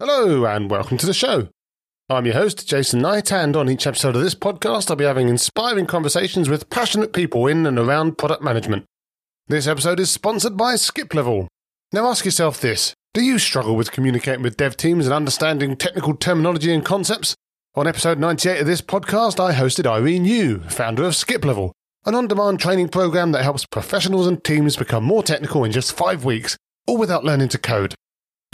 Hello, and welcome to the show. I'm your host, Jason Knight, and on each episode of this podcast, I'll be having inspiring conversations with passionate people in and around product management. This episode is sponsored by Skiplevel. Now ask yourself this Do you struggle with communicating with dev teams and understanding technical terminology and concepts? On episode 98 of this podcast, I hosted Irene Yu, founder of Skiplevel, an on demand training program that helps professionals and teams become more technical in just five weeks, all without learning to code.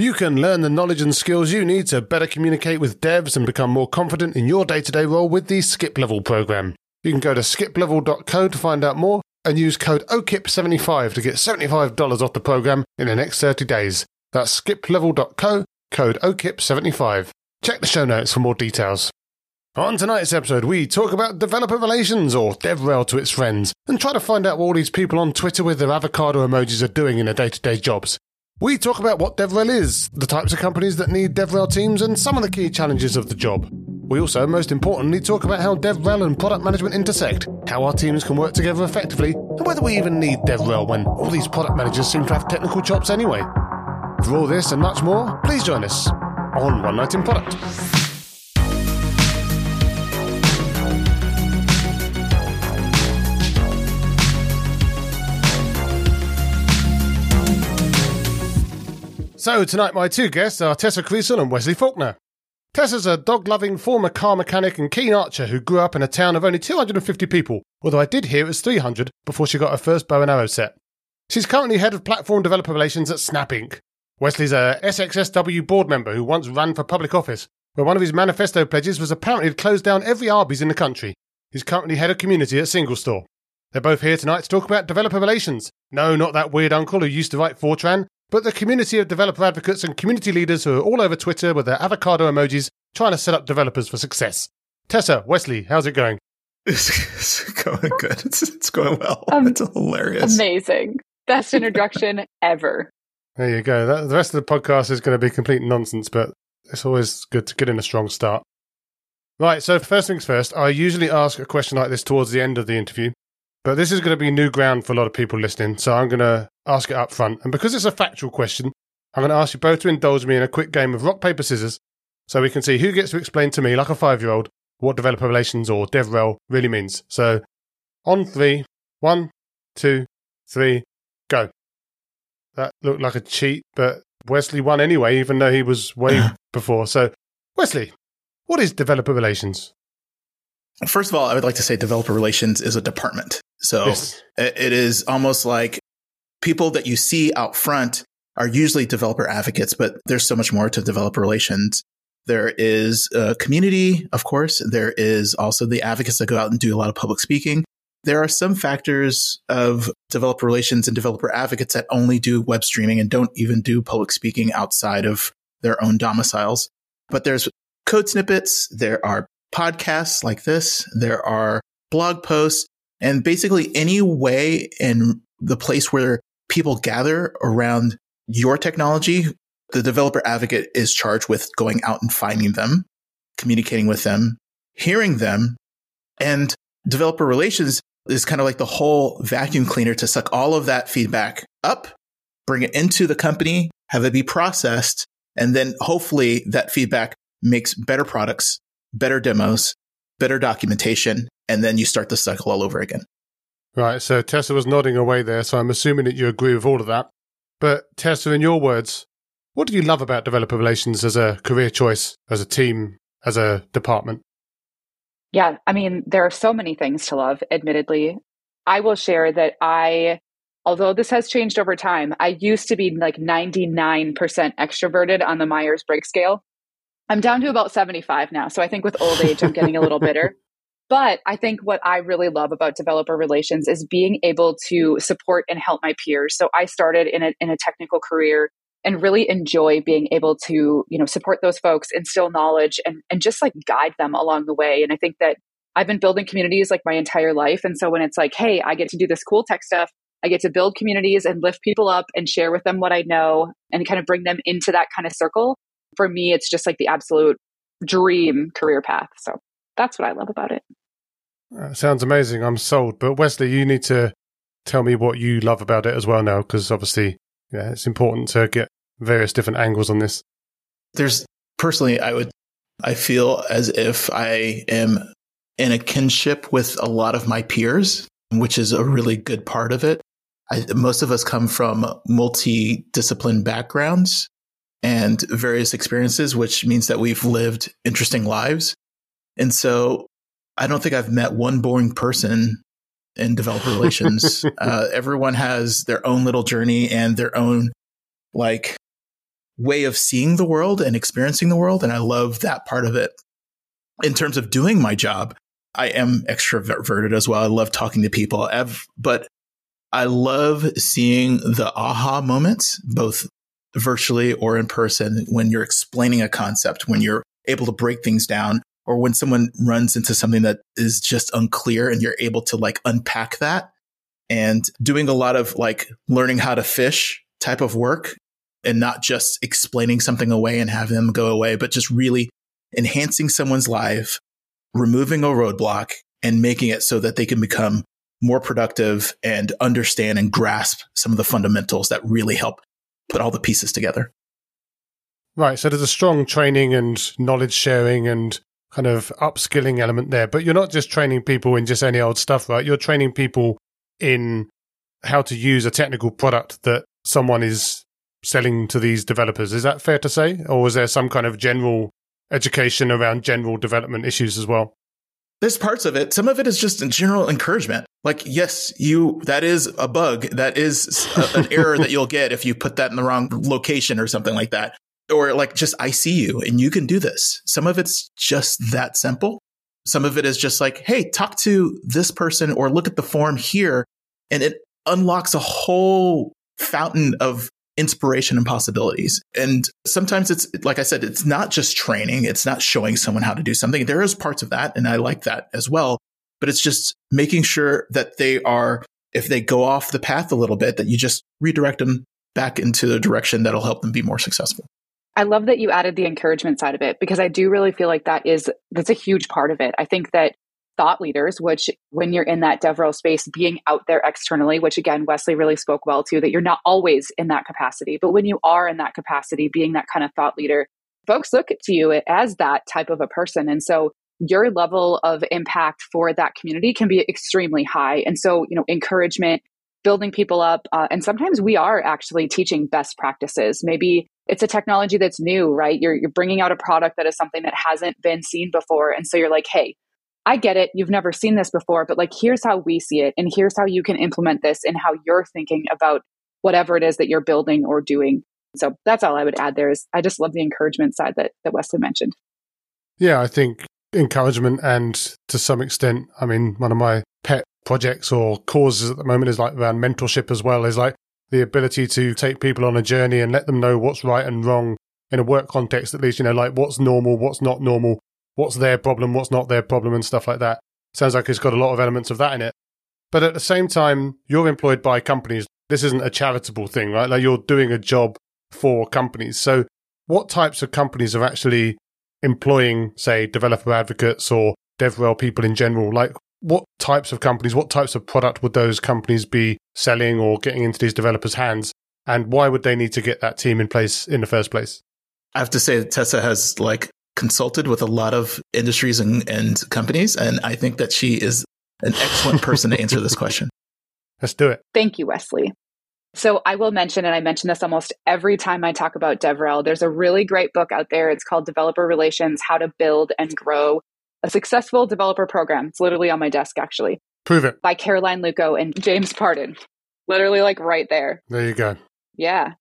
You can learn the knowledge and skills you need to better communicate with devs and become more confident in your day to day role with the Skiplevel program. You can go to skiplevel.co to find out more and use code OKIP75 to get $75 off the program in the next 30 days. That's skiplevel.co, code OKIP75. Check the show notes for more details. On tonight's episode, we talk about developer relations, or DevRel to its friends, and try to find out what all these people on Twitter with their avocado emojis are doing in their day to day jobs. We talk about what DevRel is, the types of companies that need DevRel teams, and some of the key challenges of the job. We also, most importantly, talk about how DevRel and product management intersect, how our teams can work together effectively, and whether we even need DevRel when all these product managers seem to have technical chops anyway. For all this and much more, please join us on One Night in Product. So, tonight my two guests are Tessa Kriesel and Wesley Faulkner. Tessa's a dog loving former car mechanic and keen archer who grew up in a town of only 250 people, although I did hear it was 300 before she got her first bow and arrow set. She's currently head of platform developer relations at Snap Inc. Wesley's a SXSW board member who once ran for public office, where one of his manifesto pledges was apparently to close down every Arby's in the country. He's currently head of community at SingleStore. They're both here tonight to talk about developer relations. No, not that weird uncle who used to write Fortran, but the community of developer advocates and community leaders who are all over Twitter with their avocado emojis trying to set up developers for success. Tessa, Wesley, how's it going? It's, it's going good. It's, it's going well. Um, it's hilarious. Amazing. Best introduction ever. There you go. That, the rest of the podcast is going to be complete nonsense, but it's always good to get in a strong start. Right, so first things first, I usually ask a question like this towards the end of the interview, but this is going to be new ground for a lot of people listening, so I'm going to ask it up front. And because it's a factual question, I'm going to ask you both to indulge me in a quick game of rock, paper, scissors so we can see who gets to explain to me, like a five year old, what developer relations or DevRel really means. So on three, one, two, three, go. That looked like a cheat, but Wesley won anyway, even though he was way before. So, Wesley, what is developer relations? First of all, I would like to say developer relations is a department. So Yes. it- it is almost like people that you see out front are usually developer advocates, but there's so much more to developer relations. There is a community, of course. There is also the advocates that go out and do a lot of public speaking. There are some factors of developer relations and developer advocates that only do web streaming and don't even do public speaking outside of their own domiciles. But there's code snippets. There are podcasts like this. There are blog posts and basically any way in the place where people gather around your technology, the developer advocate is charged with going out and finding them, communicating with them, hearing them, and developer relations is kind of like the whole vacuum cleaner to suck all of that feedback up, bring it into the company, have it be processed, and then hopefully that feedback makes better products, better demos, better documentation, and then you start the cycle all over again. Right, so Tessa was nodding away there, so I'm assuming that you agree with all of that. But Tessa, in your words, what do you love about developer relations as a career choice, as a team, as a department? Yeah, I mean, there are so many things to love, admittedly. I will share that I, although this has changed over time, I used to be like 99% extroverted on the Myers Briggs scale. I'm down to about 75 now. So I think with old age, I'm getting a little bitter. But I think what I really love about developer relations is being able to support and help my peers. So I started in a, in a technical career and really enjoy being able to, you know, support those folks, instill knowledge and, and just like guide them along the way. And I think that I've been building communities like my entire life. And so when it's like, hey, I get to do this cool tech stuff, I get to build communities and lift people up and share with them what I know and kind of bring them into that kind of circle. For me, it's just like the absolute dream career path. So that's what I love about it. Uh, sounds amazing. I'm sold. But Wesley, you need to tell me what you love about it as well now, because obviously, yeah, it's important to get various different angles on this. There's personally, I would, I feel as if I am in a kinship with a lot of my peers, which is a really good part of it. I, most of us come from multi-discipline backgrounds and various experiences, which means that we've lived interesting lives. And so I don't think I've met one boring person in developer relations. uh, everyone has their own little journey and their own like way of seeing the world and experiencing the world. And I love that part of it. In terms of doing my job, I am extroverted as well. I love talking to people, I've, but I love seeing the aha moments, both virtually or in person, when you're explaining a concept, when you're able to break things down, or when someone runs into something that is just unclear and you're able to like unpack that. And doing a lot of like learning how to fish type of work and not just explaining something away and have them go away, but just really enhancing someone's life, removing a roadblock and making it so that they can become more productive and understand and grasp some of the fundamentals that really help put all the pieces together. Right. So there's a strong training and knowledge sharing and kind of upskilling element there. But you're not just training people in just any old stuff, right? You're training people in how to use a technical product that someone is selling to these developers. Is that fair to say? Or is there some kind of general education around general development issues as well? There's parts of it. Some of it is just general encouragement. Like, yes, you, that is a bug. That is a, an error that you'll get if you put that in the wrong location or something like that. Or like, just, I see you and you can do this. Some of it's just that simple. Some of it is just like, hey, talk to this person or look at the form here. And it unlocks a whole fountain of inspiration and possibilities. And sometimes it's, like I said, it's not just training. It's not showing someone how to do something. There is parts of that. And I like that as well. But it's just making sure that they are, if they go off the path a little bit, that you just redirect them back into the direction that'll help them be more successful. I love that you added the encouragement side of it because I do really feel like that is that's a huge part of it. I think that thought leaders, which when you're in that DevRel space, being out there externally, which again, Wesley really spoke well to, that you're not always in that capacity. But when you are in that capacity, being that kind of thought leader, folks look to you as that type of a person. And so your level of impact for that community can be extremely high. And so, you know, encouragement, building people up. Uh, and sometimes we are actually teaching best practices. Maybe it's a technology that's new, right? You're, you're bringing out a product that is something that hasn't been seen before. And so you're like, hey, I get it. You've never seen this before, but like, here's how we see it. And here's how you can implement this and how you're thinking about whatever it is that you're building or doing. So that's all I would add there is I just love the encouragement side that, that Wesley mentioned. Yeah, I think encouragement and to some extent, I mean, one of my pet projects or causes at the moment is like around mentorship as well, is like the ability to take people on a journey and let them know what's right and wrong in a work context, at least, you know, like what's normal, what's not normal, what's their problem, what's not their problem, and stuff like that. Sounds like it's got a lot of elements of that in it. But at the same time, you're employed by companies. This isn't a charitable thing, right? Like you're doing a job for companies. So, what types of companies are actually employing, say, developer advocates or DevRel people in general? Like, what types of companies, what types of product would those companies be selling or getting into these developers' hands? And why would they need to get that team in place in the first place? I have to say that Tessa has like consulted with a lot of industries and, and companies. And I think that she is an excellent person to answer this question. Let's do it. Thank you, Wesley. So I will mention, and I mention this almost every time I talk about DevRel, there's a really great book out there. It's called Developer Relations How to Build and Grow a Successful Developer Program. It's literally on my desk, actually. Prove it. By Caroline Lewko and James Parton. Literally, like right there. There you go. Yeah.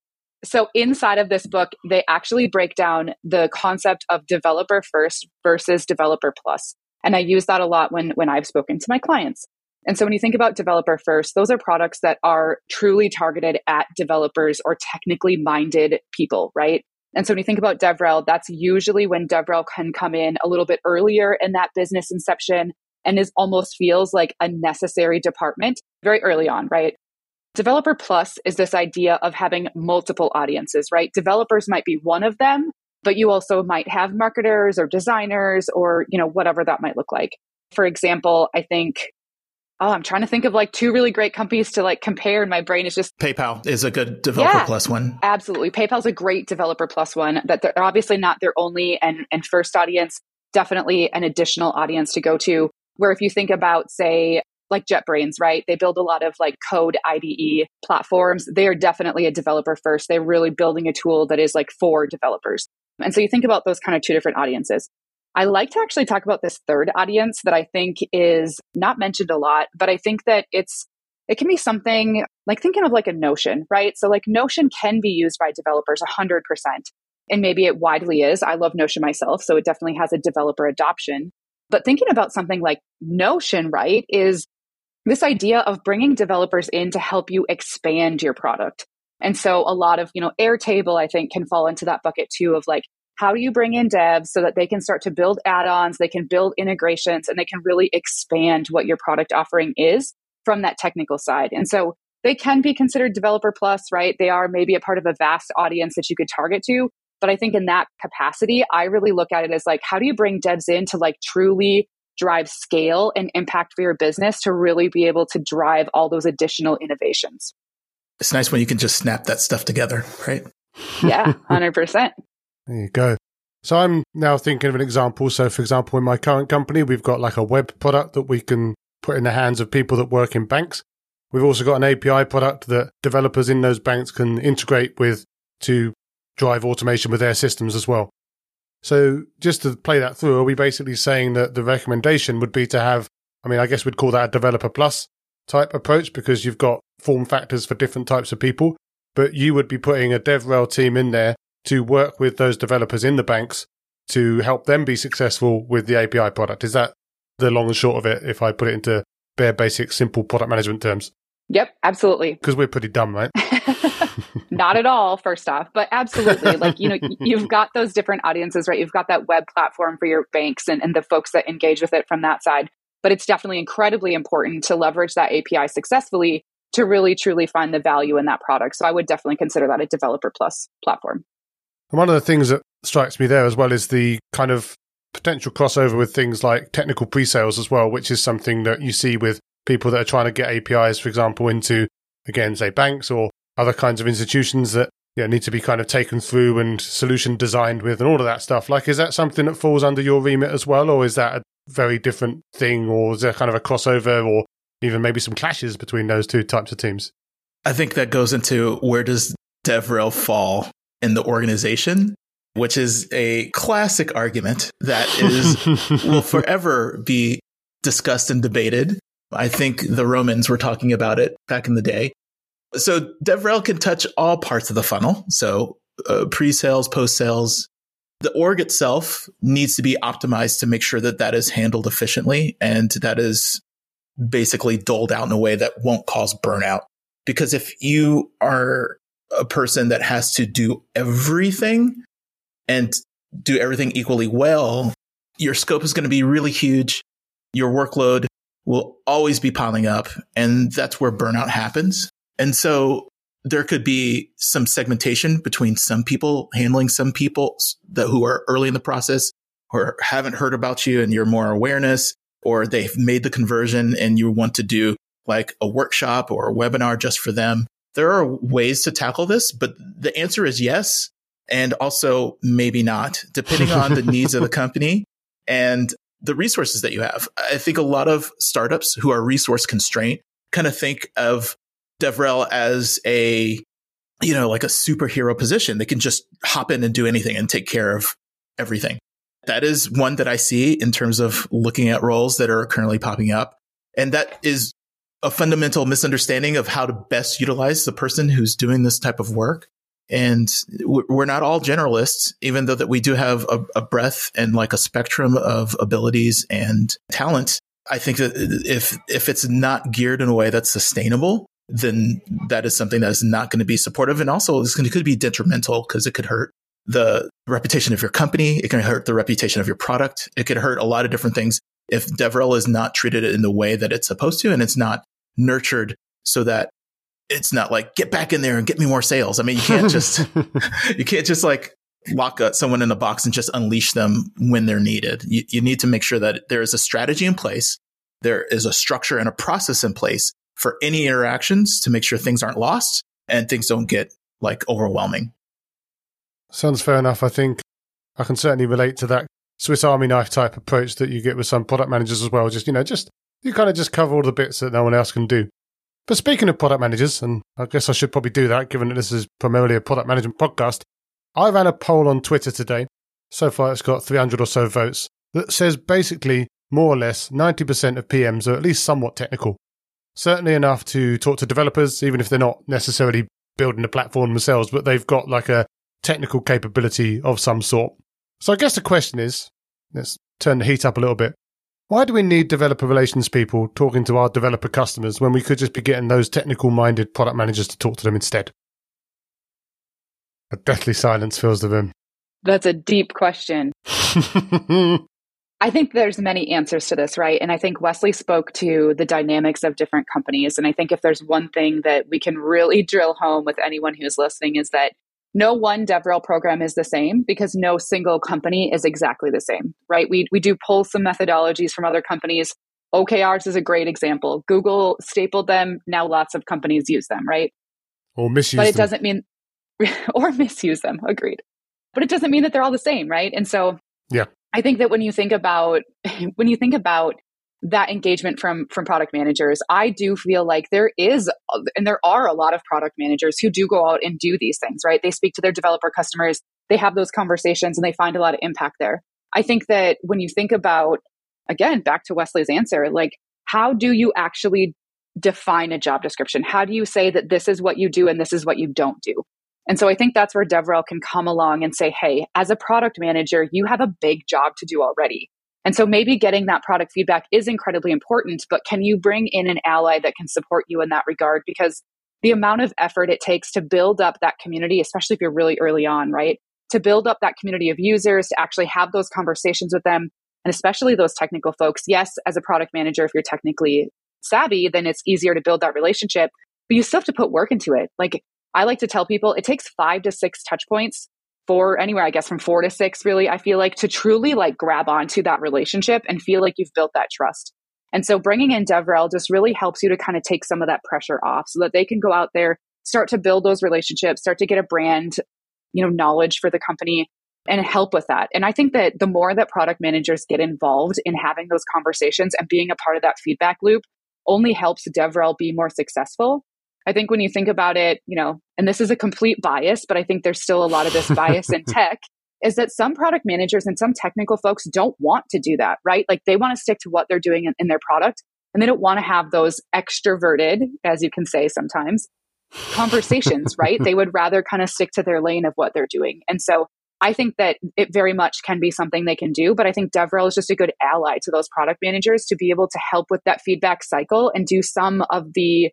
So inside of this book, they actually break down the concept of developer first versus developer plus. And I use that a lot when, when I've spoken to my clients. And so when you think about developer first, those are products that are truly targeted at developers or technically minded people, right? And so when you think about DevRel, that's usually when DevRel can come in a little bit earlier in that business inception and is almost feels like a necessary department very early on, right? Developer Plus is this idea of having multiple audiences, right? Developers might be one of them, but you also might have marketers or designers or, you know, whatever that might look like. For example, I think oh, I'm trying to think of like two really great companies to like compare. And my brain is just PayPal is a good developer Yeah. plus one. absolutely. PayPal's a great developer plus one. That they're obviously not their only and and first audience. Definitely an additional audience to go to. Where if you think about say like JetBrains, right? They build a lot of like code IDE platforms. They are definitely a developer first. They're really building a tool that is like for developers. And so you think about those kind of two different audiences. I like to actually talk about this third audience that I think is not mentioned a lot, but I think that it's it can be something like thinking of like a Notion, right? So like Notion can be used by developers 100%. And maybe it widely is. I love Notion myself, so it definitely has a developer adoption. But thinking about something like Notion, right, is this idea of bringing developers in to help you expand your product. And so a lot of, you know, Airtable, I think, can fall into that bucket too of like, how do you bring in devs so that they can start to build add-ons, they can build integrations, and they can really expand what your product offering is from that technical side. And so they can be considered developer plus, right? They are maybe a part of a vast audience that you could target to. But I think in that capacity, I really look at it as like, how do you bring devs in to like truly drive scale and impact for your business to really be able to drive all those additional innovations? It's nice when you can just snap that stuff together, right? Yeah, 100%. There you go. So I'm now thinking of an example. So, for example, in my current company, we've got like a web product that we can put in the hands of people that work in banks. We've also got an API product that developers in those banks can integrate with to drive automation with their systems as well. So, just to play that through, are we basically saying that the recommendation would be to have, I mean, I guess we'd call that a developer plus type approach because you've got form factors for different types of people, but you would be putting a DevRel team in there to work with those developers in the banks to help them be successful with the API product. Is that the long and short of it if I put it into bare basic simple product management terms? Yep, absolutely. Because we're pretty dumb, right? Not at all, first off, but absolutely. Like, you know, you've got those different audiences, right? You've got that web platform for your banks and, and the folks that engage with it from that side. But it's definitely incredibly important to leverage that API successfully to really truly find the value in that product. So I would definitely consider that a developer plus platform. And one of the things that strikes me there as well is the kind of potential crossover with things like technical pre-sales as well, which is something that you see with people that are trying to get APIs, for example, into again, say banks or other kinds of institutions that you know, need to be kind of taken through and solution designed with and all of that stuff. Like, is that something that falls under your remit as well, or is that a very different thing, or is there kind of a crossover, or even maybe some clashes between those two types of teams? I think that goes into where does DevRel fall in the organization, which is a classic argument that is will forever be discussed and debated. I think the Romans were talking about it back in the day. So DevRel can touch all parts of the funnel. So uh, pre-sales, post-sales. The org itself needs to be optimized to make sure that that is handled efficiently and that is basically doled out in a way that won't cause burnout. Because if you are a person that has to do everything and do everything equally well, your scope is going to be really huge. Your workload will always be piling up. And that's where burnout happens. And so there could be some segmentation between some people handling some people that who are early in the process or haven't heard about you and you're more awareness or they've made the conversion and you want to do like a workshop or a webinar just for them. There are ways to tackle this, but the answer is yes. And also maybe not, depending on the needs of the company and the resources that you have. I think a lot of startups who are resource constrained kind of think of DevRel as a, you know, like a superhero position. They can just hop in and do anything and take care of everything. That is one that I see in terms of looking at roles that are currently popping up. And that is a fundamental misunderstanding of how to best utilize the person who's doing this type of work. And we're not all generalists, even though that we do have a, a breadth and like a spectrum of abilities and talent. I think that if, if it's not geared in a way that's sustainable, then that is something that is not going to be supportive. And also it's going to could be detrimental because it could hurt the reputation of your company. It can hurt the reputation of your product. It could hurt a lot of different things if DevRel is not treated in the way that it's supposed to and it's not nurtured so that it's not like get back in there and get me more sales. I mean, you can't just you can't just like lock a, someone in a box and just unleash them when they're needed. You, you need to make sure that there is a strategy in place there is a structure and a process in place for any interactions to make sure things aren't lost and things don't get like overwhelming. Sounds fair enough. I think I can certainly relate to that Swiss Army knife type approach that you get with some product managers as well. Just, you know, just you kind of just cover all the bits that no one else can do. But speaking of product managers, and I guess I should probably do that given that this is primarily a product management podcast, I ran a poll on Twitter today. So far, it's got 300 or so votes that says basically, more or less, 90% of PMs are at least somewhat technical. Certainly enough to talk to developers, even if they're not necessarily building the platform themselves, but they've got like a technical capability of some sort. So I guess the question is let's turn the heat up a little bit. Why do we need developer relations people talking to our developer customers when we could just be getting those technical minded product managers to talk to them instead? A deathly silence fills the room. That's a deep question. I think there's many answers to this, right? And I think Wesley spoke to the dynamics of different companies. And I think if there's one thing that we can really drill home with anyone who's listening is that no one DevRel program is the same because no single company is exactly the same, right? We, we do pull some methodologies from other companies. OKRs is a great example. Google stapled them. Now lots of companies use them, right? Or misuse But it them. doesn't mean, or misuse them. Agreed. But it doesn't mean that they're all the same, right? And so Yeah. I think that when you think about, when you think about that engagement from from product managers. I do feel like there is and there are a lot of product managers who do go out and do these things right? They speak to their developer customers they have those conversations and they find a lot of impact there. I think that when you think about again back to wesley's answer like how do you actually define a job description? How do you say that this is what you do and this is what you don't do? And so I think that's where DevRel can come along and say, hey, as a product manager, you have a big job to do already. And so maybe getting that product feedback is incredibly important, but can you bring in an ally that can support you in that regard? Because the amount of effort it takes to build up that community, especially if you're really early on, right? To build up that community of users, to actually have those conversations with them, and especially those technical folks. Yes, as a product manager, if you're technically savvy, then it's easier to build that relationship, but you still have to put work into it. Like I like to tell people, it takes five to six touch points for anywhere, I guess from four to six, really, I feel like to truly like grab onto that relationship and feel like you've built that trust. And so bringing in DevRel just really helps you to kind of take some of that pressure off so that they can go out there, start to build those relationships, start to get a brand, you know, knowledge for the company and help with that. And I think that the more that product managers get involved in having those conversations and being a part of that feedback loop only helps DevRel be more successful I think when you think about it, you know, and this is a complete bias, but I think there's still a lot of this bias in tech is that some product managers and some technical folks don't want to do that, right? Like they want to stick to what they're doing in, in their product and they don't want to have those extroverted, as you can say sometimes, conversations, right? They would rather kind of stick to their lane of what they're doing. And so I think that it very much can be something they can do, but I think DevRel is just a good ally to those product managers to be able to help with that feedback cycle and do some of the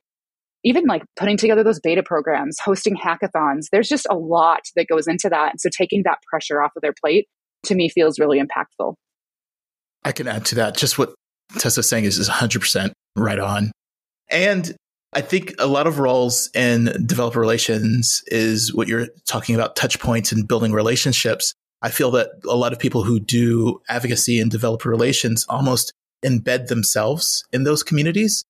even like putting together those beta programs, hosting hackathons, there's just a lot that goes into that. And so taking that pressure off of their plate to me feels really impactful. I can add to that. Just what Tessa's saying is, is 100% right on. And I think a lot of roles in developer relations is what you're talking about touch points and building relationships. I feel that a lot of people who do advocacy and developer relations almost embed themselves in those communities.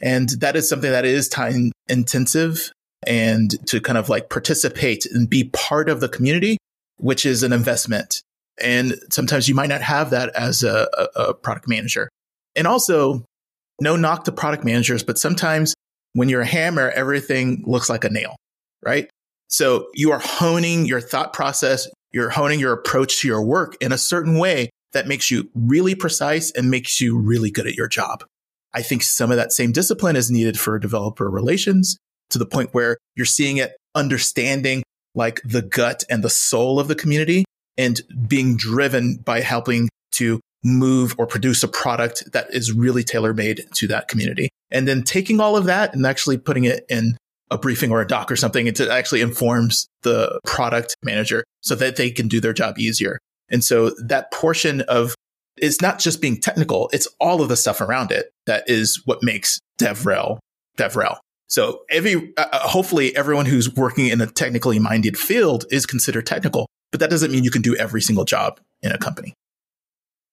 And that is something that is time intensive and to kind of like participate and be part of the community, which is an investment. And sometimes you might not have that as a, a, a product manager. And also, no knock to product managers, but sometimes when you're a hammer, everything looks like a nail, right? So you are honing your thought process, you're honing your approach to your work in a certain way that makes you really precise and makes you really good at your job. I think some of that same discipline is needed for developer relations to the point where you're seeing it understanding like the gut and the soul of the community and being driven by helping to move or produce a product that is really tailor made to that community. And then taking all of that and actually putting it in a briefing or a doc or something, it actually informs the product manager so that they can do their job easier. And so that portion of it's not just being technical, it's all of the stuff around it that is what makes DevRel DevRel. So every uh, uh, hopefully everyone who's working in a technically minded field is considered technical, but that doesn't mean you can do every single job in a company.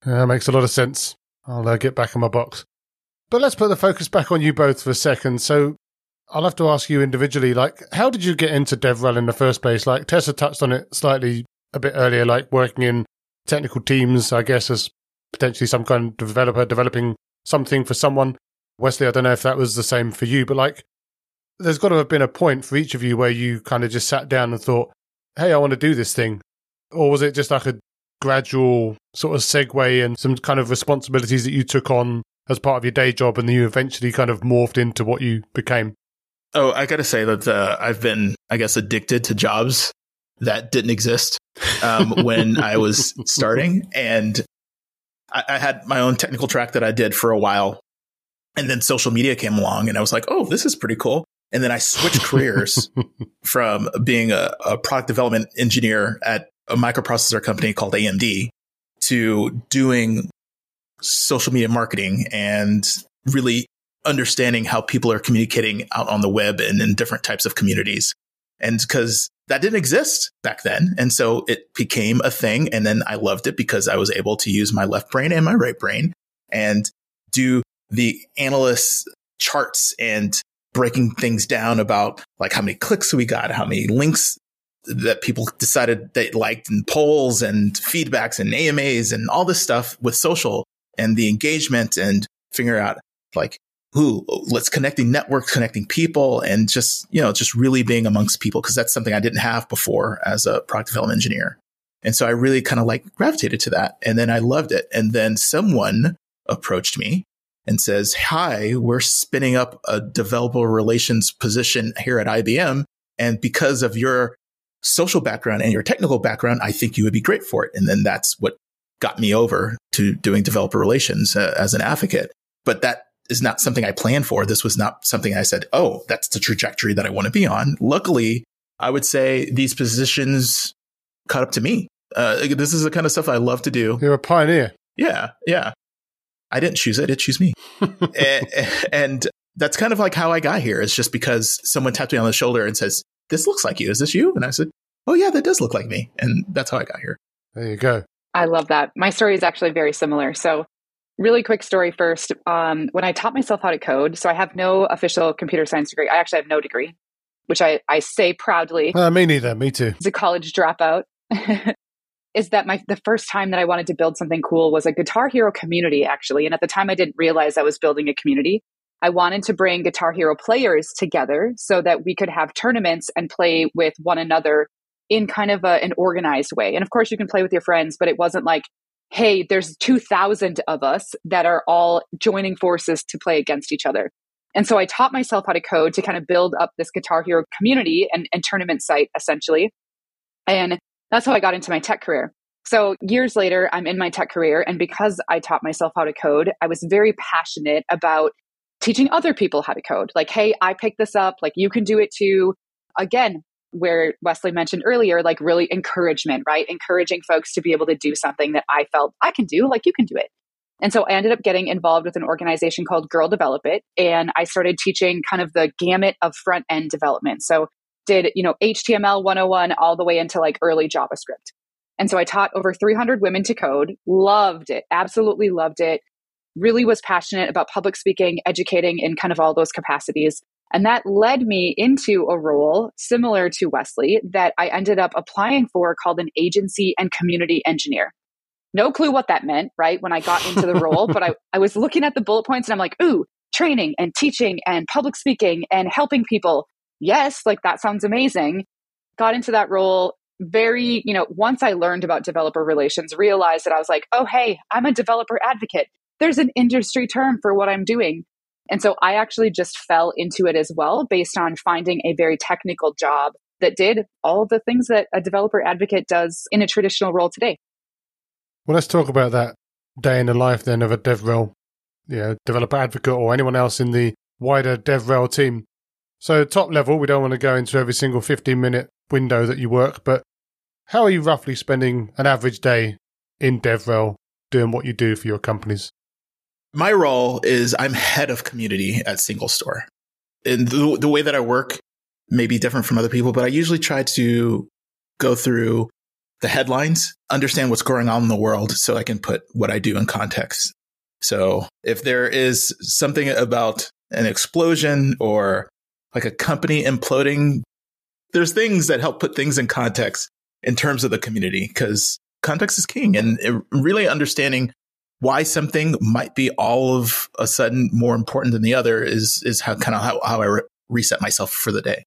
That makes a lot of sense. I'll uh, get back in my box. But let's put the focus back on you both for a second. So I'll have to ask you individually, like, how did you get into DevRel in the first place? Like, Tessa touched on it slightly a bit earlier, like working in technical teams, I guess, as potentially some kind of developer developing something for someone. Wesley, I don't know if that was the same for you, but like, there's got to have been a point for each of you where you kind of just sat down and thought, hey, I want to do this thing. Or was it just like a gradual sort of segue and some kind of responsibilities that you took on as part of your day job and then you eventually kind of morphed into what you became? Oh, I got to say that uh, I've been, I guess, addicted to jobs that didn't exist um, when I was starting. And I, I, had my own technical track that I did for a while. And then social media came along and I was like, oh, this is pretty cool. And then I switched careers from being a, a product development engineer at a microprocessor company called AMD to doing social media marketing and really understanding how people are communicating out on the web and in different types of communities. And because that didn't exist back then. And so it became a thing. And then I loved it because I was able to use my left brain and my right brain and do the analyst charts and breaking things down about like how many clicks we got, how many links that people decided they liked and polls and feedbacks and AMAs and all this stuff with social and the engagement and figure out like who let's connecting networks, connecting people and just, you know, just really being amongst people. Cause that's something I didn't have before as a product development engineer. And so I really kind of like gravitated to that. And then I loved it. And then someone approached me and says, Hi, we're spinning up a developer relations position here at IBM. And because of your social background and your technical background, I think you would be great for it. And then that's what got me over to doing developer relations uh, as an advocate. But that is not something I planned for. This was not something I said, oh, that's the trajectory that I want to be on. Luckily, I would say these positions caught up to me. Uh, this is the kind of stuff I love to do. You're a pioneer. Yeah, yeah. I didn't choose it; it chose me, and, and that's kind of like how I got here. It's just because someone tapped me on the shoulder and says, "This looks like you. Is this you?" And I said, "Oh yeah, that does look like me," and that's how I got here. There you go. I love that. My story is actually very similar. So really quick story first. Um, when I taught myself how to code, so I have no official computer science degree. I actually have no degree, which I, I say proudly. Uh, me neither. Me too. As a college dropout. is that my the first time that I wanted to build something cool was a Guitar Hero community actually, and at the time I didn't realize I was building a community. I wanted to bring Guitar Hero players together so that we could have tournaments and play with one another in kind of a, an organized way. And of course, you can play with your friends, but it wasn't like hey, there's 2,000 of us that are all joining forces to play against each other. And so I taught myself how to code to kind of build up this Guitar Hero community and, and tournament site, essentially. And that's how I got into my tech career. So years later, I'm in my tech career. And because I taught myself how to code, I was very passionate about teaching other people how to code. Like, hey, I picked this up. Like, you can do it too. Again, where Wesley mentioned earlier, like really encouragement, right? Encouraging folks to be able to do something that I felt I can do, like you can do it. And so I ended up getting involved with an organization called Girl Develop It. And I started teaching kind of the gamut of front end development. So did, you know, HTML 101 all the way into like early JavaScript. And so I taught over 300 women to code, loved it, absolutely loved it. Really was passionate about public speaking, educating in kind of all those capacities. And that led me into a role similar to Wesley that I ended up applying for called an agency and community engineer. No clue what that meant, right? When I got into the role, but I, I was looking at the bullet points and I'm like, ooh, training and teaching and public speaking and helping people. Yes, like that sounds amazing. Got into that role very, you know, once I learned about developer relations, realized that I was like, oh, hey, I'm a developer advocate. There's an industry term for what I'm doing. And so I actually just fell into it as well based on finding a very technical job that did all the things that a developer advocate does in a traditional role today. Well, let's talk about that day in the life then of a DevRel, yeah, developer advocate or anyone else in the wider DevRel team. So, top level, we don't want to go into every single 15 minute window that you work, but how are you roughly spending an average day in DevRel doing what you do for your companies? My role is I'm head of community at SingleStore. And the, the way that I work may be different from other people, but I usually try to go through the headlines, understand what's going on in the world so I can put what I do in context. So if there is something about an explosion or like a company imploding, there's things that help put things in context in terms of the community because context is king and really understanding why something might be all of a sudden more important than the other is is how kind of how, how I re- reset myself for the day.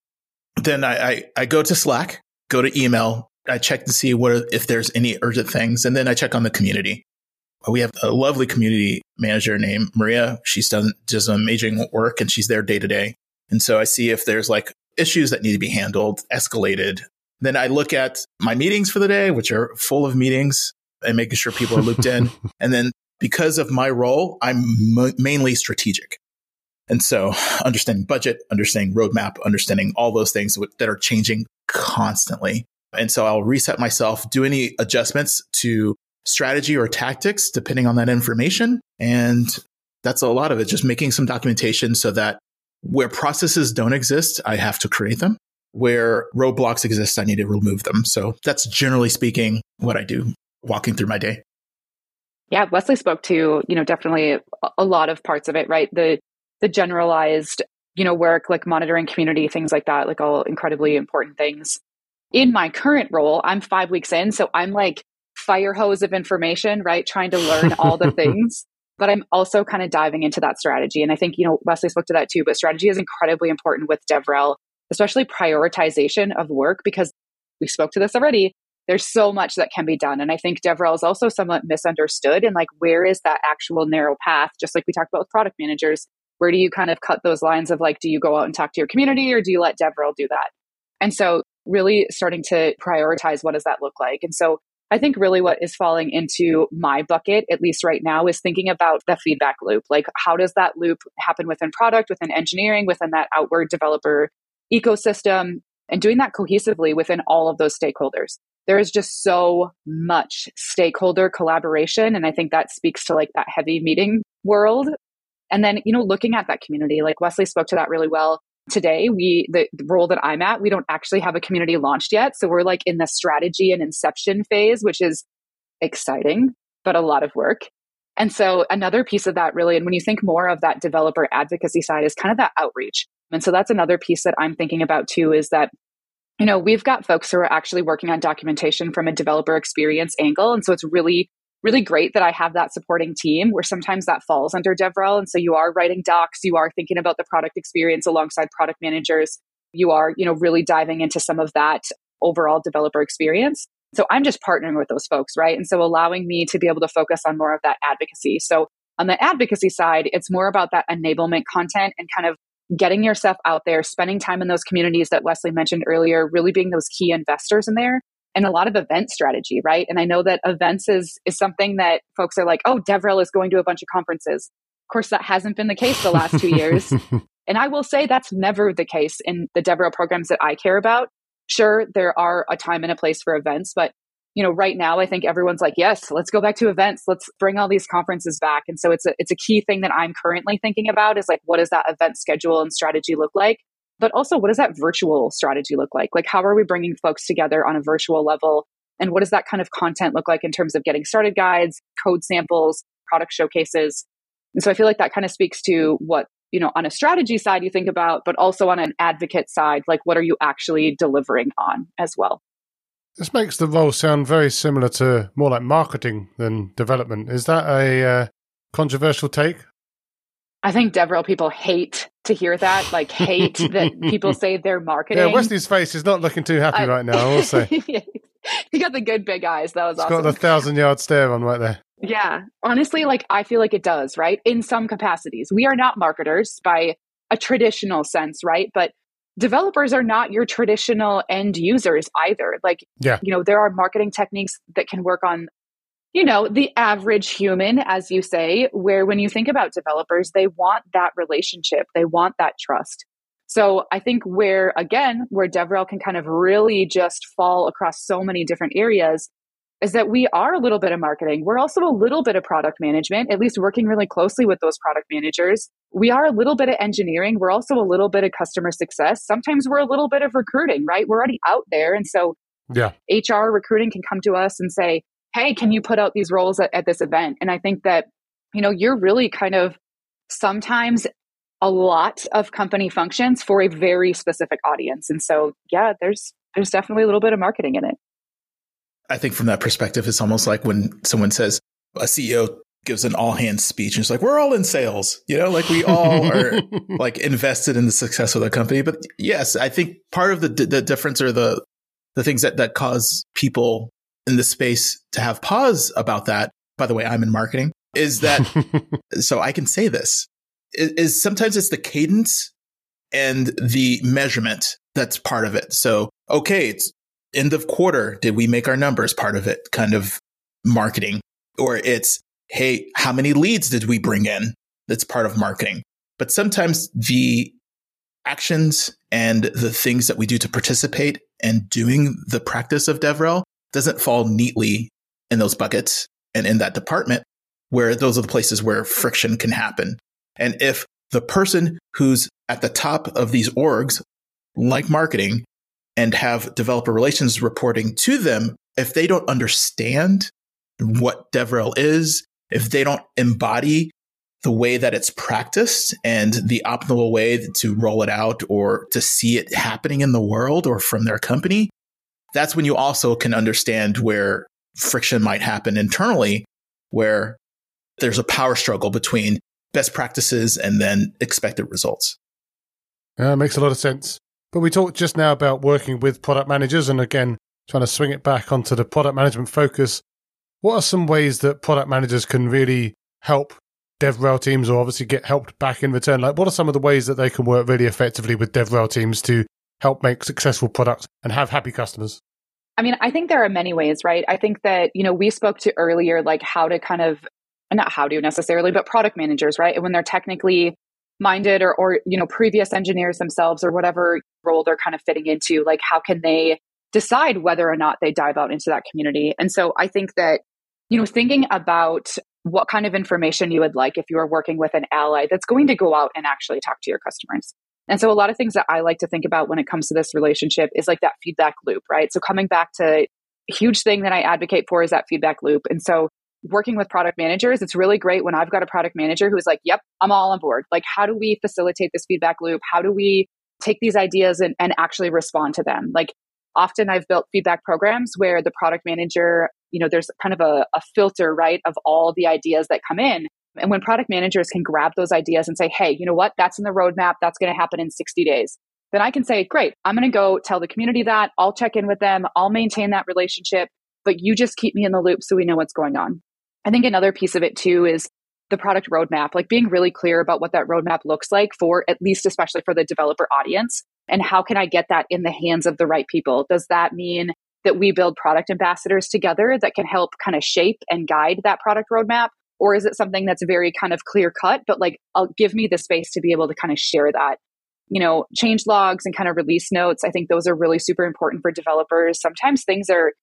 Then I, I, I go to Slack, go to email, I check to see what if there's any urgent things, and then I check on the community. We have a lovely community manager named Maria. She's done does amazing work and she's there day to day. And so I see if there's like issues that need to be handled, escalated. Then I look at my meetings for the day, which are full of meetings and making sure people are looped in. And then because of my role, I'm m- mainly strategic. And so understanding budget, understanding roadmap, understanding all those things that are changing constantly. And so I'll reset myself, do any adjustments to strategy or tactics, depending on that information. And that's a lot of it, just making some documentation so that where processes don't exist, I have to create them. Where roadblocks exist, I need to remove them. So that's generally speaking what I do walking through my day. Yeah, Wesley spoke to, you know, definitely a lot of parts of it, right? The the generalized, you know, work like monitoring community, things like that, like all incredibly important things. In my current role, I'm 5 weeks in, so I'm like fire hose of information, right? Trying to learn all the things. But I'm also kind of diving into that strategy. And I think, you know, Wesley spoke to that too, but strategy is incredibly important with DevRel, especially prioritization of work, because we spoke to this already there's so much that can be done. And I think DevRel is also somewhat misunderstood. And like, where is that actual narrow path? Just like we talked about with product managers, where do you kind of cut those lines of like, do you go out and talk to your community or do you let DevRel do that? And so really starting to prioritize what does that look like? And so I think really what is falling into my bucket, at least right now, is thinking about the feedback loop. Like, how does that loop happen within product, within engineering, within that outward developer ecosystem, and doing that cohesively within all of those stakeholders? There is just so much stakeholder collaboration. And I think that speaks to like that heavy meeting world. And then, you know, looking at that community, like Wesley spoke to that really well. Today, we, the, the role that I'm at, we don't actually have a community launched yet. So we're like in the strategy and inception phase, which is exciting, but a lot of work. And so another piece of that really, and when you think more of that developer advocacy side is kind of that outreach. And so that's another piece that I'm thinking about too is that you know, we've got folks who are actually working on documentation from a developer experience angle. And so it's really, really great that I have that supporting team where sometimes that falls under DevRel. And so you are writing docs, you are thinking about the product experience alongside product managers. You are, you know, really diving into some of that overall developer experience. So I'm just partnering with those folks, right? And so allowing me to be able to focus on more of that advocacy. So on the advocacy side, it's more about that enablement content and kind of getting yourself out there, spending time in those communities that Wesley mentioned earlier, really being those key investors in there and a lot of event strategy, right? And I know that events is is something that folks are like, oh, DevRel is going to a bunch of conferences. Of course, that hasn't been the case the last two years. and I will say that's never the case in the DevRel programs that I care about. Sure, there are a time and a place for events, but you know, right now I think everyone's like, yes, let's go back to events. Let's bring all these conferences back. And so it's a it's a key thing that I'm currently thinking about is like what does that event schedule and strategy look like? But also what does that virtual strategy look like? Like how are we bringing folks together on a virtual level? And what does that kind of content look like in terms of getting started guides, code samples, product showcases? And so I feel like that kind of speaks to what, you know, on a strategy side you think about, but also on an advocate side, like what are you actually delivering on as well? This makes the role sound very similar to more like marketing than development. Is that a uh, controversial take? I think DevRel people hate to hear that, like hate that people say they're marketing. Yeah, Wesley's face is not looking too happy I, right now, I will say. he got the good big eyes. That was He's awesome. got the thousand yard stare on right there. Yeah. Honestly, like I feel like it does, right? In some capacities. We are not marketers by a traditional sense, right? But developers are not your traditional end users either. Like, yeah. you know, there are marketing techniques that can work on, you know, the average human, as you say, where when you think about developers, they want that relationship, they want that trust. So I think where, again, where DevRel can kind of really just fall across so many different areas is that we are a little bit of marketing. We're also a little bit of product management, at least working really closely with those product managers. We are a little bit of engineering. We're also a little bit of customer success. Sometimes we're a little bit of recruiting, right? We're already out there. And so yeah. HR recruiting can come to us and say, Hey, can you put out these roles at, at this event? And I think that you know, you're really kind of sometimes a lot of company functions for a very specific audience. And so, yeah, there's there's definitely a little bit of marketing in it. I think from that perspective, it's almost like when someone says a CEO gives an all hands speech and it's like, we're all in sales, you know, like we all are like invested in the success of the company. But yes, I think part of the, the difference or the, the things that, that cause people in the space to have pause about that. By the way, I'm in marketing is that, so I can say this is, is sometimes it's the cadence and the measurement that's part of it. So, okay, it's end of quarter. Did we make our numbers part of it? Kind of marketing or it's, Hey, how many leads did we bring in? That's part of marketing. But sometimes the actions and the things that we do to participate and doing the practice of DevRel doesn't fall neatly in those buckets and in that department where those are the places where friction can happen. And if the person who's at the top of these orgs, like marketing, and have developer relations reporting to them, if they don't understand what DevRel is, if they don't embody the way that it's practiced and the optimal way to roll it out or to see it happening in the world or from their company, that's when you also can understand where friction might happen internally, where there's a power struggle between best practices and then expected results. Yeah, makes a lot of sense. But we talked just now about working with product managers and again, trying to swing it back onto the product management focus. What are some ways that product managers can really help DevRel teams or obviously get helped back in return? Like, what are some of the ways that they can work really effectively with DevRel teams to help make successful products and have happy customers? I mean, I think there are many ways, right? I think that, you know, we spoke to earlier, like how to kind of, not how to necessarily, but product managers, right? And when they're technically minded or, or, you know, previous engineers themselves or whatever role they're kind of fitting into, like how can they decide whether or not they dive out into that community? And so I think that, you know, thinking about what kind of information you would like if you are working with an ally that's going to go out and actually talk to your customers. And so a lot of things that I like to think about when it comes to this relationship is like that feedback loop, right? So coming back to huge thing that I advocate for is that feedback loop. And so working with product managers, it's really great when I've got a product manager who's like, yep, I'm all on board. Like, how do we facilitate this feedback loop? How do we take these ideas and, and actually respond to them? Like, often I've built feedback programs where the product manager, you know, there's kind of a, a filter, right, of all the ideas that come in. And when product managers can grab those ideas and say, hey, you know what, that's in the roadmap, that's going to happen in 60 days, then I can say, great, I'm going to go tell the community that, I'll check in with them, I'll maintain that relationship, but you just keep me in the loop so we know what's going on. I think another piece of it too is the product roadmap, like being really clear about what that roadmap looks like for at least, especially for the developer audience. And how can I get that in the hands of the right people? Does that mean that we build product ambassadors together that can help kind of shape and guide that product roadmap? Or is it something that's very kind of clear cut, but like, I'll give me the space to be able to kind of share that? You know, change logs and kind of release notes. I think those are really super important for developers. Sometimes things are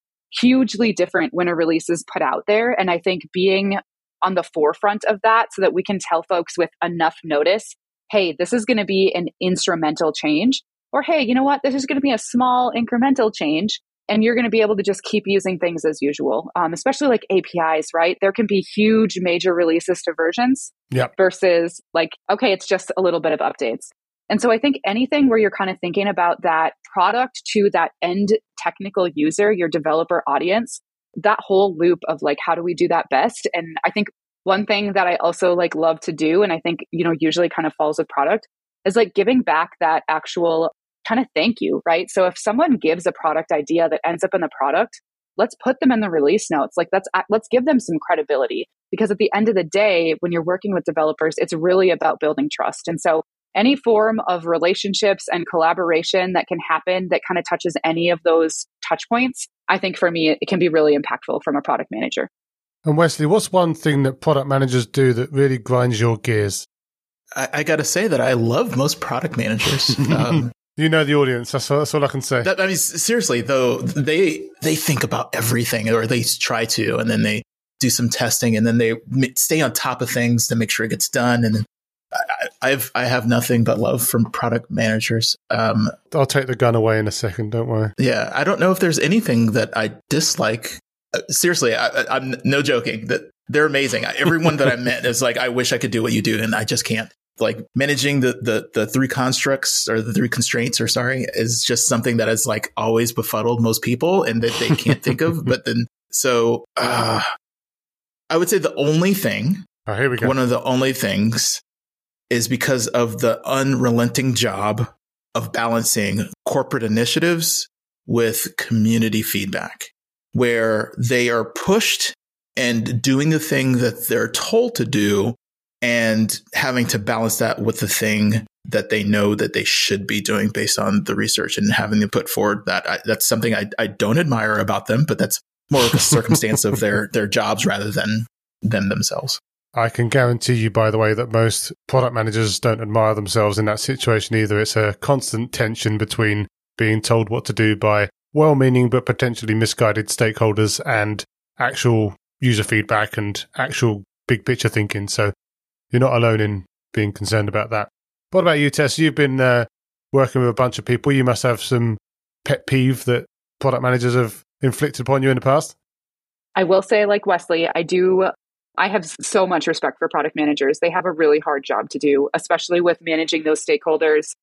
hugely different when a release is put out there. And I think being on the forefront of that so that we can tell folks with enough notice hey, this is going to be an instrumental change. Or hey, you know what? This is going to be a small incremental change and you're going to be able to just keep using things as usual, um, especially like APIs, right? There can be huge major releases to versions yep. versus like, okay, it's just a little bit of updates. And so I think anything where you're kind of thinking about that product to that end technical user, your developer audience, that whole loop of like, how do we do that best? And I think one thing that I also like love to do, and I think, you know, usually kind of falls with product is like giving back that actual kind of thank you, right? So if someone gives a product idea that ends up in the product, let's put them in the release notes. Like let's let's give them some credibility because at the end of the day, when you're working with developers, it's really about building trust. And so any form of relationships and collaboration that can happen that kind of touches any of those touch points, I think for me it can be really impactful from a product manager. And Wesley, what's one thing that product managers do that really grinds your gears? I, I got to say that I love most product managers. Um, you know the audience. That's all, that's all I can say. That, I mean, seriously though, they they think about everything, or they try to, and then they do some testing, and then they stay on top of things to make sure it gets done. And then I, have I have nothing but love from product managers. Um, I'll take the gun away in a second. Don't worry. Yeah, I don't know if there's anything that I dislike. Uh, seriously, I, I'm no joking. That they're amazing. Everyone that I met is like, I wish I could do what you do, and I just can't. Like managing the the the three constructs or the three constraints, or sorry, is just something that has like always befuddled most people, and that they can't think of. But then, so uh, I would say the only thing. Oh, here we go. One of the only things is because of the unrelenting job of balancing corporate initiatives with community feedback, where they are pushed and doing the thing that they're told to do and having to balance that with the thing that they know that they should be doing based on the research and having to put forward that I, that's something I, I don't admire about them, but that's more of a circumstance of their their jobs rather than them themselves. I can guarantee you, by the way, that most product managers don't admire themselves in that situation either. It's a constant tension between being told what to do by well meaning but potentially misguided stakeholders and actual user feedback and actual big picture thinking. So you're not alone in being concerned about that. What about you, Tess? You've been uh, working with a bunch of people. You must have some pet peeve that product managers have inflicted upon you in the past. I will say, like Wesley, I do. I have so much respect for product managers. They have a really hard job to do, especially with managing those stakeholders.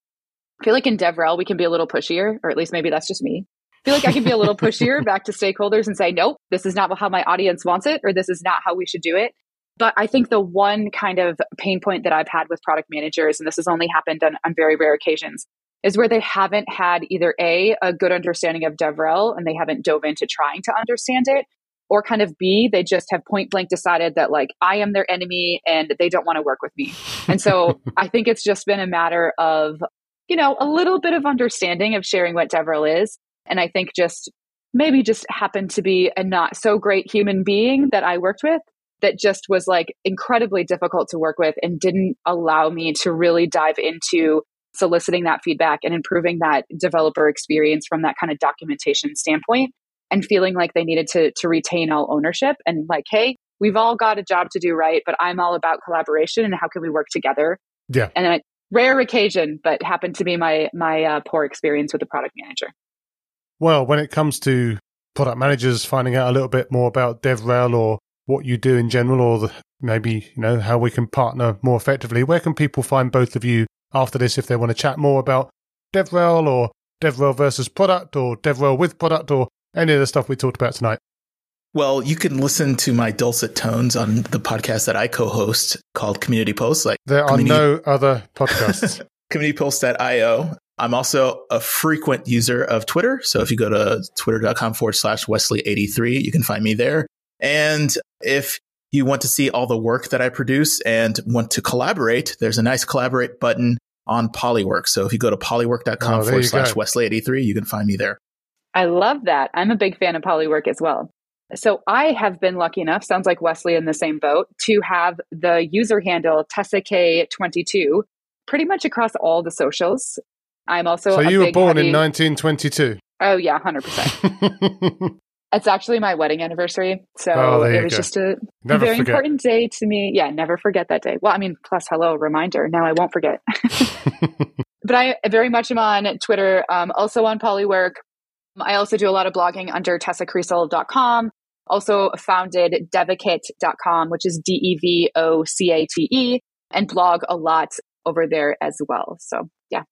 I feel like in DevRel, we can be a little pushier, or at least maybe that's just me. I feel like I can be a little pushier back to stakeholders and say, nope, this is not how my audience wants it, or this is not how we should do it. But I think the one kind of pain point that I've had with product managers, and this has only happened on, on very rare occasions, is where they haven't had either A, a good understanding of DevRel and they haven't dove into trying to understand it, or kind of B, they just have point blank decided that like I am their enemy and they don't want to work with me. And so I think it's just been a matter of, you know, a little bit of understanding of sharing what DevRel is. And I think just maybe just happened to be a not so great human being that I worked with that just was like incredibly difficult to work with and didn't allow me to really dive into soliciting that feedback and improving that developer experience from that kind of documentation standpoint and feeling like they needed to to retain all ownership and like hey we've all got a job to do right? But i'm all about collaboration and how can we work together? Yeah. And a rare occasion but happened to be my my uh, poor experience with the product manager. Well when it comes to product managers finding out a little bit more about devrel or what you do in general, or the, maybe you know how we can partner more effectively. Where can people find both of you after this if they want to chat more about DevRel or DevRel versus product or DevRel with product or any of the stuff we talked about tonight? Well, you can listen to my dulcet tones on the podcast that I co-host called Community Pulse. Like there are community- no other podcasts. CommunityPulse.io. I'm also a frequent user of Twitter. So if you go to twitter.com forward slash Wesley83, you can find me there. And if you want to see all the work that I produce and want to collaborate, there's a nice collaborate button on Polywork. So if you go to polywork.com Oh, forward slash. Wesley83, you can find me there. I love that. I'm a big fan of polywork as well. So I have been lucky enough, sounds like Wesley in the same boat, to have the user handle TessaK22 pretty much across all the socials. I'm also so you were born heavy- in 1922. Oh yeah, hundred percent. It's actually my wedding anniversary, so Oh, it was go. just a Never very forget. important day to me. Yeah, never forget that day. Well, I mean, plus hello reminder. Now I won't forget. but I very much am on Twitter, um, also on Polywork. I also do a lot of blogging under tessakriesel.com. Also founded devocate.com, which is D E V O C A T E, and blog a lot over there as well. So yeah.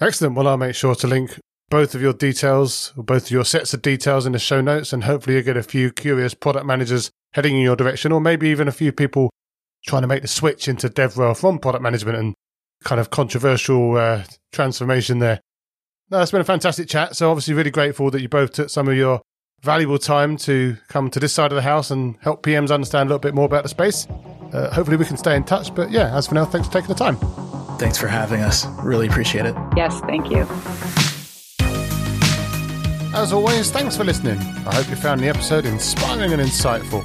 Excellent. Well, I'll make sure to link both of your details, both of your sets of details in the show notes, and hopefully you'll get a few curious product managers heading in your direction, or maybe even a few people trying to make the switch into DevRel from product management and kind of controversial uh, transformation there. No, it's been a fantastic chat. So obviously really grateful that you both took some of your valuable time to come to this side of the house and help PMs understand a little bit more about the space. Uh, hopefully we can stay in touch. But yeah, as for now, thanks for taking the time. Thanks for having us. Really appreciate it. Yes, thank you. As always, thanks for listening. I hope you found the episode inspiring and insightful.